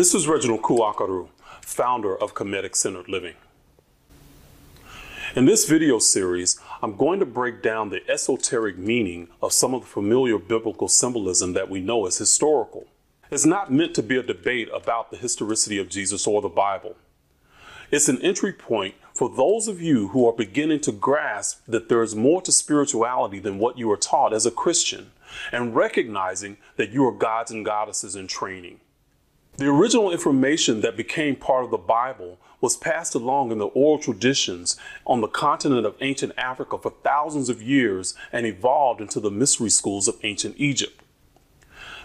This is Reginald Kuakaru, founder of Kemetic Centered Living. In this video series, I'm going to break down the esoteric meaning of some of the familiar biblical symbolism that we know as historical. It's not meant to be a debate about the historicity of Jesus or the Bible. It's an entry point for those of you who are beginning to grasp that there is more to spirituality than what you are taught as a Christian and recognizing that you are gods and goddesses in training. The original information that became part of the Bible was passed along in the oral traditions on the continent of ancient Africa for thousands of years and evolved into the mystery schools of ancient Egypt.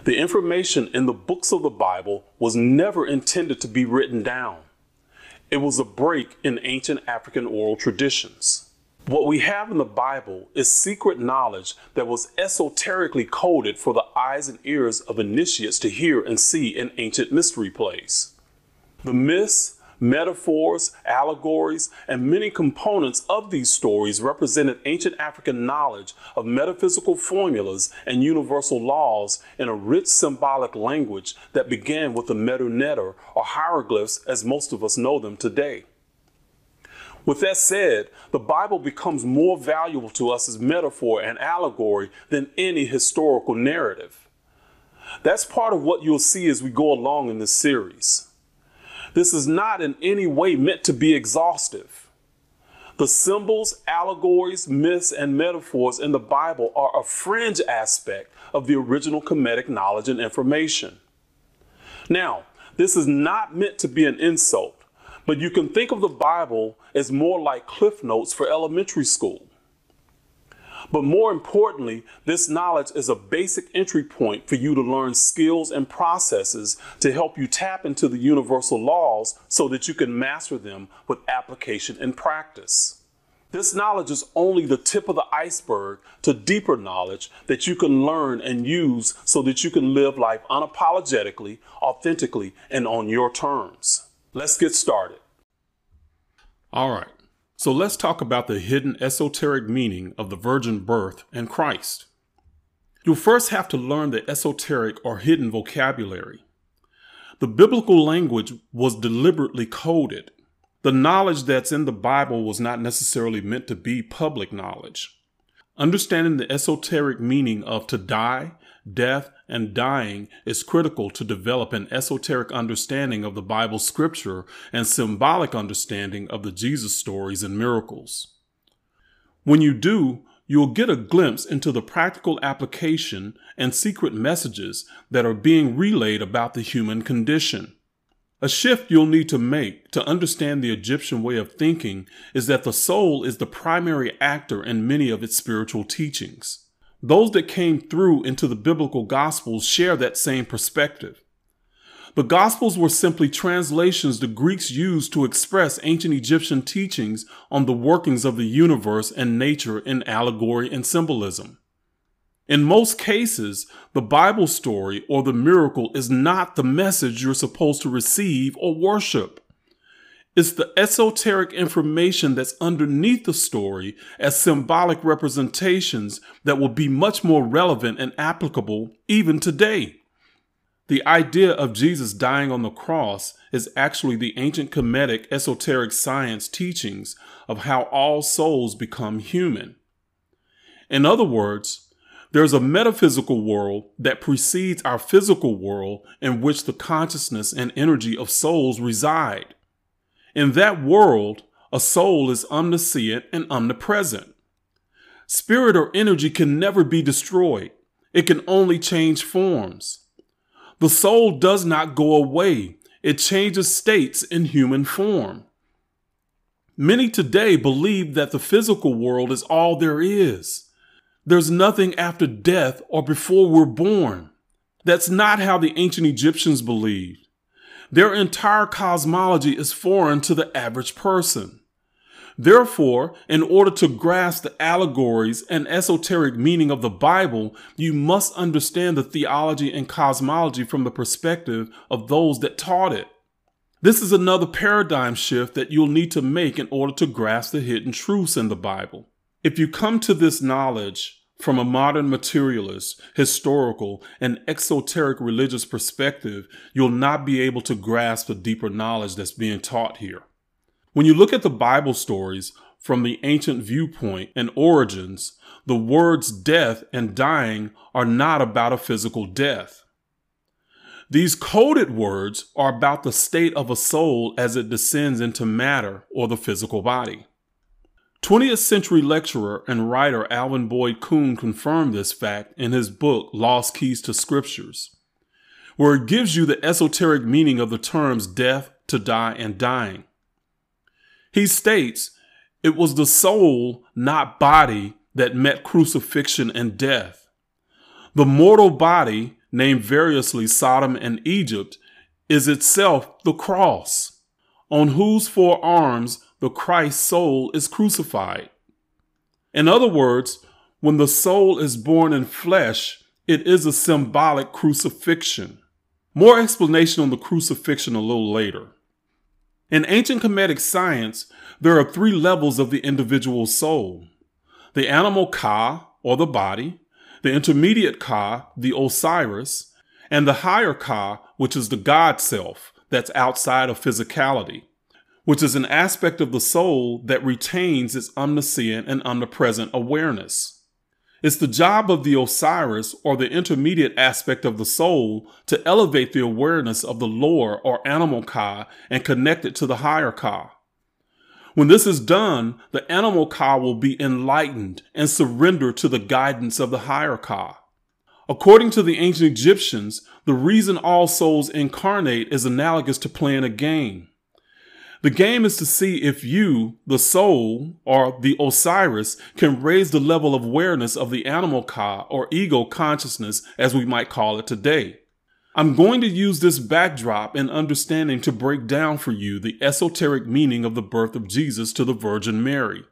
The information in the books of the Bible was never intended to be written down. It was a break in ancient African oral traditions. What we have in the Bible is secret knowledge that was esoterically coded for the eyes and ears of initiates to hear and see in ancient mystery plays. The myths, metaphors, allegories, and many components of these stories represented ancient African knowledge of metaphysical formulas and universal laws in a rich symbolic language that began with the Medu Neter or hieroglyphs as most of us know them today. With that said, the Bible becomes more valuable to us as metaphor and allegory than any historical narrative. That's part of what you'll see as we go along in this series. This is not in any way meant to be exhaustive. The symbols, allegories, myths, and metaphors in the Bible are a fringe aspect of the original Kemetic knowledge and information. Now, this is not meant to be an insult. But you can think of the Bible as more like cliff notes for elementary school. But more importantly, this knowledge is a basic entry point for you to learn skills and processes to help you tap into the universal laws so that you can master them with application and practice. This knowledge is only the tip of the iceberg to deeper knowledge that you can learn and use so that you can live life unapologetically, authentically, and on your terms. Let's get started. All right, so let's talk about the hidden esoteric meaning of the virgin birth and Christ. You'll first have to learn the esoteric or hidden vocabulary. The biblical language was deliberately coded. The knowledge that's in the Bible was not necessarily meant to be public knowledge. Understanding the esoteric meaning of to die, death, and dying is critical to develop an esoteric understanding of the Bible scripture and symbolic understanding of the Jesus stories and miracles. When you do, you'll get a glimpse into the practical application and secret messages that are being relayed about the human condition. A shift you'll need to make to understand the Egyptian way of thinking is that the soul is the primary actor in many of its spiritual teachings. Those that came through into the biblical gospels share that same perspective. The gospels were simply translations the Greeks used to express ancient Egyptian teachings on the workings of the universe and nature in allegory and symbolism. In most cases, the Bible story or the miracle is not the message you're supposed to receive or worship. It's the esoteric information that's underneath the story as symbolic representations that will be much more relevant and applicable even today. The idea of Jesus dying on the cross is actually the ancient Kemetic esoteric science teachings of how all souls become human. In other words, there's a metaphysical world that precedes our physical world in which the consciousness and energy of souls reside. In that world, a soul is omniscient and omnipresent. Spirit or energy can never be destroyed. It can only change forms. The soul does not go away. It changes states in human form. Many today believe that the physical world is all there is. There's nothing after death or before we're born. That's not how the ancient Egyptians believed. Their entire cosmology is foreign to the average person. Therefore, in order to grasp the allegories and esoteric meaning of the Bible, you must understand the theology and cosmology from the perspective of those that taught it. This is another paradigm shift that you'll need to make in order to grasp the hidden truths in the Bible. If you come to this knowledge from a modern materialist, historical, and exoteric religious perspective, you'll not be able to grasp the deeper knowledge that's being taught here. When you look at the Bible stories from the ancient viewpoint and origins, the words death and dying are not about a physical death. These coded words are about the state of a soul as it descends into matter or the physical body. 20th century lecturer and writer Alvin Boyd Kuhn confirmed this fact in his book Lost Keys to Scriptures, where it gives you the esoteric meaning of the terms death, to die, and dying. He states, It was the soul, not body, that met crucifixion and death. The mortal body, named variously Sodom and Egypt, is itself the cross, on whose four arms the Christ soul is crucified. In other words, when the soul is born in flesh, it is a symbolic crucifixion. More explanation on the crucifixion a little later. In ancient Kemetic science, there are three levels of the individual soul the animal Ka, or the body, the intermediate Ka, the Osiris, and the higher Ka, which is the God self that's outside of physicality, which is an aspect of the soul that retains its omniscient and omnipresent awareness. It's the job of the Osiris or the intermediate aspect of the soul to elevate the awareness of the lower or animal Ka and connect it to the higher Ka. When this is done, the animal Ka will be enlightened and surrender to the guidance of the higher Ka. According to the ancient Egyptians, the reason all souls incarnate is analogous to playing a game. The game is to see if you, the soul, or the Osiris, can raise the level of awareness of the animal Ka, or ego consciousness, as we might call it today. I'm going to use this backdrop and understanding to break down for you the esoteric meaning of the birth of Jesus to the Virgin Mary.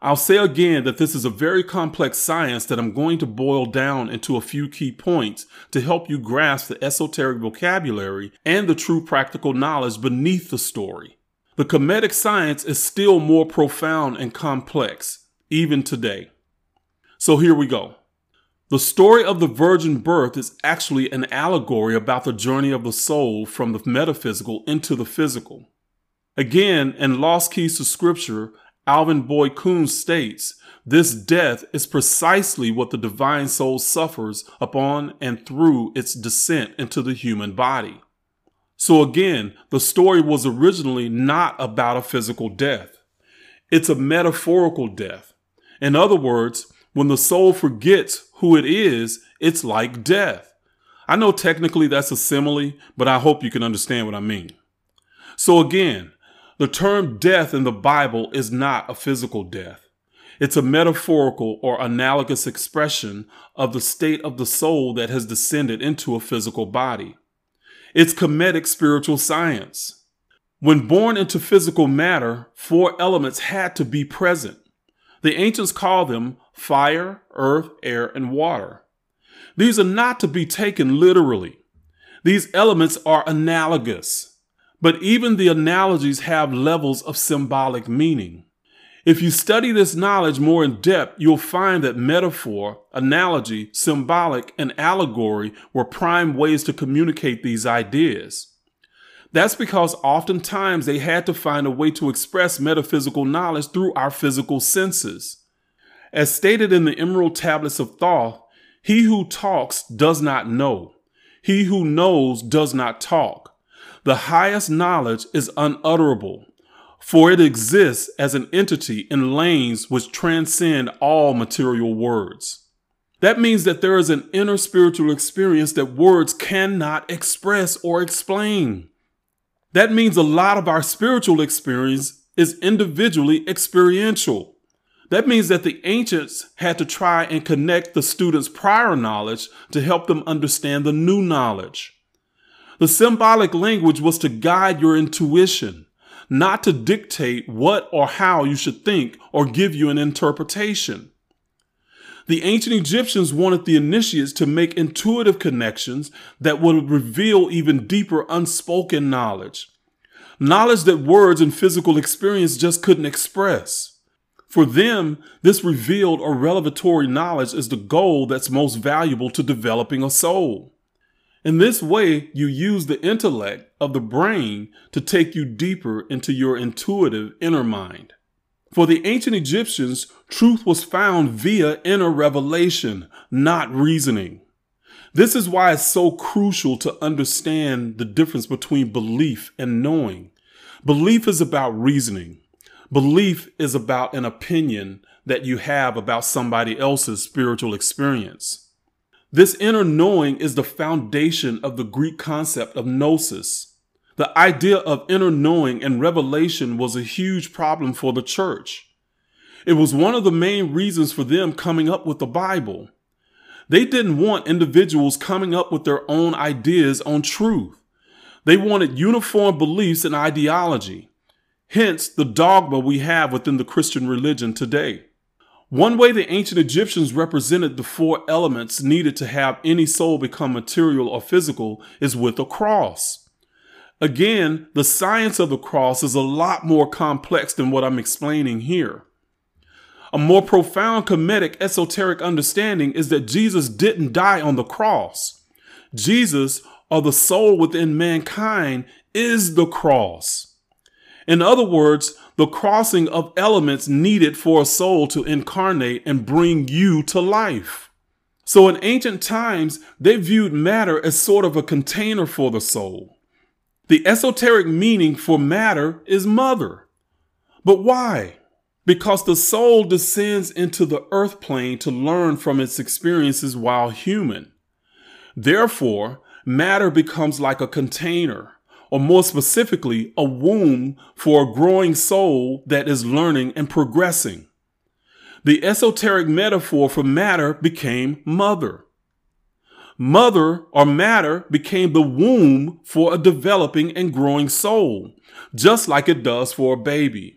I'll say again that this is a very complex science that I'm going to boil down into a few key points to help you grasp the esoteric vocabulary and the true practical knowledge beneath the story. The Kemetic science is still more profound and complex, even today. So here we go. The story of the virgin birth is actually an allegory about the journey of the soul from the metaphysical into the physical. Again, in Lost Keys to Scripture, Alvin Boyd states, this death is precisely what the divine soul suffers upon and through its descent into the human body. So again, the story was originally not about a physical death. It's a metaphorical death. In other words, when the soul forgets who it is, it's like death. I know technically that's a simile, but I hope you can understand what I mean. So again, the term death in the Bible is not a physical death. It's a metaphorical or analogous expression of the state of the soul that has descended into a physical body. It's Kemetic spiritual science. When born into physical matter, four elements had to be present. The ancients call them fire, earth, air, and water. These are not to be taken literally. These elements are analogous, but even the analogies have levels of symbolic meaning. If you study this knowledge more in depth, you'll find that metaphor, analogy, symbolic, and allegory were prime ways to communicate these ideas. That's because oftentimes they had to find a way to express metaphysical knowledge through our physical senses. As stated in the Emerald Tablets of Thoth, he who talks does not know. He who knows does not talk. The highest knowledge is unutterable, for it exists as an entity in lanes which transcend all material words. That means that there is an inner spiritual experience that words cannot express or explain. That means a lot of our spiritual experience is individually experiential. That means that the ancients had to try and connect the students' prior knowledge to help them understand the new knowledge. The symbolic language was to guide your intuition, not to dictate what or how you should think or give you an interpretation. The ancient Egyptians wanted the initiates to make intuitive connections that would reveal even deeper unspoken knowledge. Knowledge that words and physical experience just couldn't express. For them, this revealed or revelatory knowledge is the goal that's most valuable to developing a soul. In this way, you use the intellect of the brain to take you deeper into your intuitive inner mind. For the ancient Egyptians, truth was found via inner revelation, not reasoning. This is why it's so crucial to understand the difference between belief and knowing. Belief is about reasoning. Belief is about an opinion that you have about somebody else's spiritual experience. This inner knowing is the foundation of the Greek concept of gnosis. The idea of inner knowing and revelation was a huge problem for the church. It was one of the main reasons for them coming up with the Bible. They didn't want individuals coming up with their own ideas on truth. They wanted uniform beliefs and ideology. Hence the dogma we have within the Christian religion today. One way the ancient Egyptians represented the four elements needed to have any soul become material or physical is with a cross. Again, the science of the cross is a lot more complex than what I'm explaining here. A more profound Kemetic esoteric understanding is that Jesus didn't die on the cross. Jesus, or the soul within mankind, is the cross. In other words, the crossing of elements needed for a soul to incarnate and bring you to life. So in ancient times, they viewed matter as sort of a container for the soul. The esoteric meaning for matter is mother. But why? Because the soul descends into the earth plane to learn from its experiences while human. Therefore, matter becomes like a container or more specifically, a womb for a growing soul that is learning and progressing. The esoteric metaphor for matter became mother. Mother or matter became the womb for a developing and growing soul, just like it does for a baby.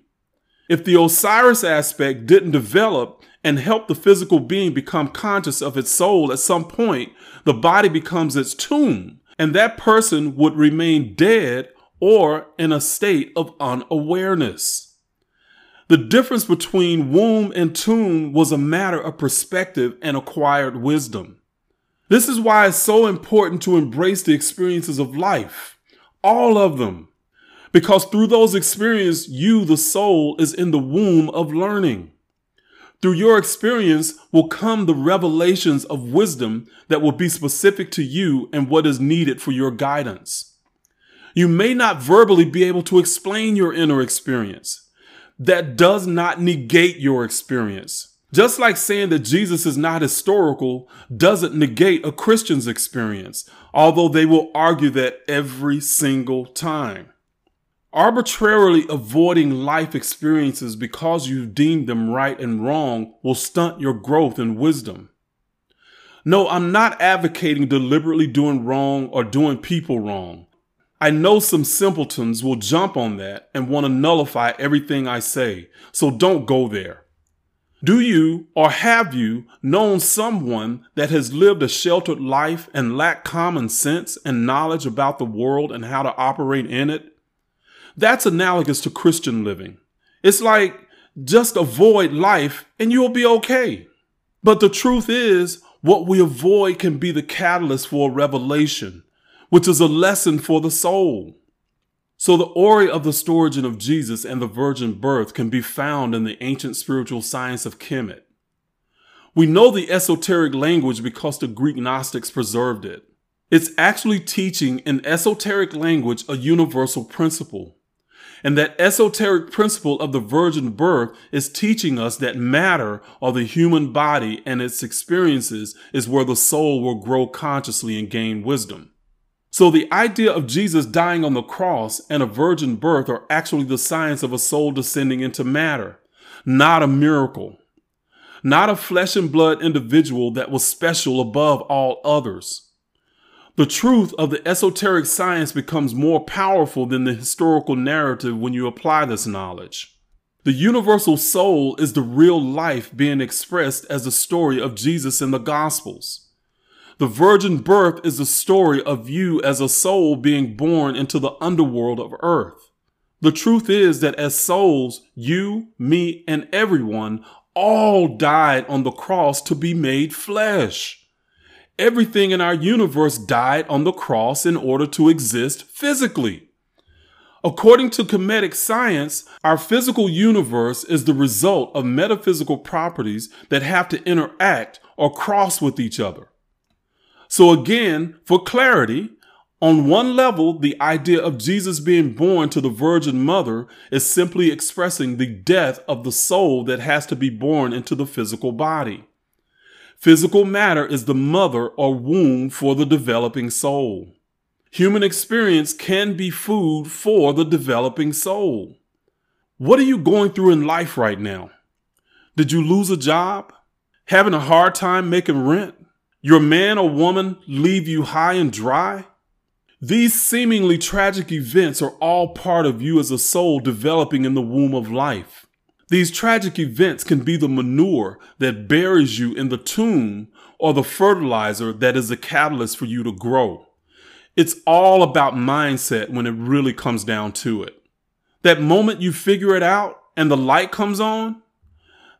If the Osiris aspect didn't develop and help the physical being become conscious of its soul at some point, the body becomes its tomb and that person would remain dead or in a state of unawareness. The difference between womb and tomb was a matter of perspective and acquired wisdom. This is why it's so important to embrace the experiences of life, all of them, because through those experiences, you, the soul, is in the womb of learning. Through your experience will come the revelations of wisdom that will be specific to you and what is needed for your guidance. You may not verbally be able to explain your inner experience. That does not negate your experience. Just like saying that Jesus is not historical doesn't negate a Christian's experience, although they will argue that every single time. Arbitrarily avoiding life experiences because you deem them right and wrong will stunt your growth and wisdom. No, I'm not advocating deliberately doing wrong or doing people wrong. I know some simpletons will jump on that and want to nullify everything I say, so don't go there. Do you or have you known someone that has lived a sheltered life and lacked common sense and knowledge about the world and how to operate in it? That's analogous to Christian living. It's like just avoid life and you'll be okay. But the truth is, what we avoid can be the catalyst for a revelation, which is a lesson for the soul. So the ori of the storging of Jesus and the virgin birth can be found in the ancient spiritual science of Kemet. We know the esoteric language because the Greek Gnostics preserved it. It's actually teaching in esoteric language a universal principle. And that esoteric principle of the virgin birth is teaching us that matter or the human body and its experiences is where the soul will grow consciously and gain wisdom. So the idea of Jesus dying on the cross and a virgin birth are actually the science of a soul descending into matter, not a miracle, not a flesh and blood individual that was special above all others. The truth of the esoteric science becomes more powerful than the historical narrative when you apply this knowledge. The universal soul is the real life being expressed as the story of Jesus in the Gospels. The virgin birth is the story of you as a soul being born into the underworld of earth. The truth is that as souls, you, me, and everyone all died on the cross to be made flesh. Everything in our universe died on the cross in order to exist physically. According to Kemetic science, our physical universe is the result of metaphysical properties that have to interact or cross with each other. So again, for clarity, on one level, the idea of Jesus being born to the Virgin Mother is simply expressing the death of the soul that has to be born into the physical body. Physical matter is the mother or womb for the developing soul. Human experience can be food for the developing soul. What are you going through in life right now? Did you lose a job? Having a hard time making rent? Your man or woman leave you high and dry? These seemingly tragic events are all part of you as a soul developing in the womb of life. These tragic events can be the manure that buries you in the tomb or the fertilizer that is the catalyst for you to grow. It's all about mindset when it really comes down to it. That moment you figure it out and the light comes on,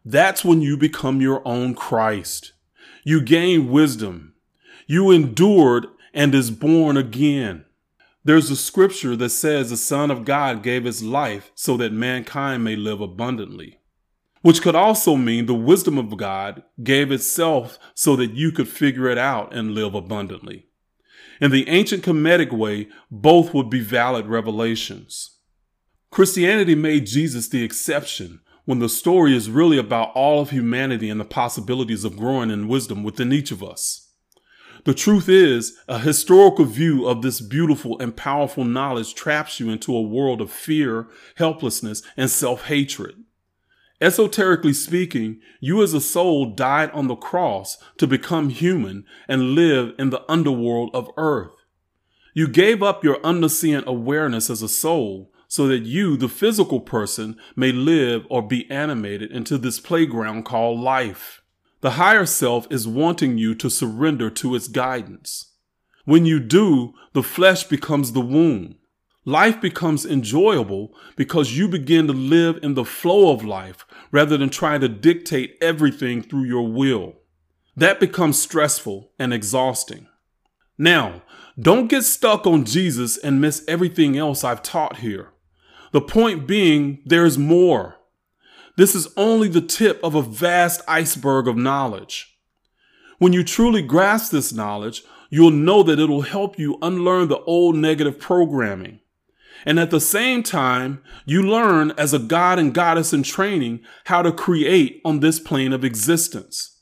that's when you become your own Christ. You gain wisdom. You endured and is born again. There's a scripture that says the Son of God gave his life so that mankind may live abundantly, which could also mean the wisdom of God gave itself so that you could figure it out and live abundantly. In the ancient Kemetic way, both would be valid revelations. Christianity made Jesus the exception when the story is really about all of humanity and the possibilities of growing in wisdom within each of us. The truth is, a historical view of this beautiful and powerful knowledge traps you into a world of fear, helplessness, and self-hatred. Esoterically speaking, you as a soul died on the cross to become human and live in the underworld of earth. You gave up your omniscient awareness as a soul so that you, the physical person, may live or be animated into this playground called life. The higher self is wanting you to surrender to its guidance. When you do, the flesh becomes the womb. Life becomes enjoyable because you begin to live in the flow of life rather than trying to dictate everything through your will. That becomes stressful and exhausting. Now, don't get stuck on Jesus and miss everything else I've taught here. The point being, there's more. This is only the tip of a vast iceberg of knowledge. When you truly grasp this knowledge, you'll know that it'll help you unlearn the old negative programming. And at the same time, you learn as a god and goddess in training how to create on this plane of existence.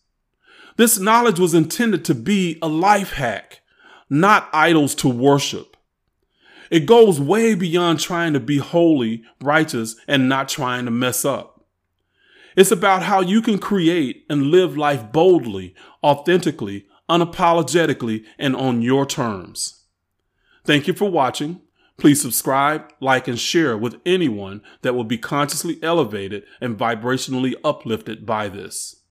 This knowledge was intended to be a life hack, not idols to worship. It goes way beyond trying to be holy, righteous, and not trying to mess up. It's about how you can create and live life boldly, authentically, unapologetically, and on your terms. Thank you for watching. Please subscribe, like, and share with anyone that will be consciously elevated and vibrationally uplifted by this.